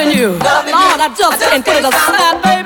and I can't get it the baby.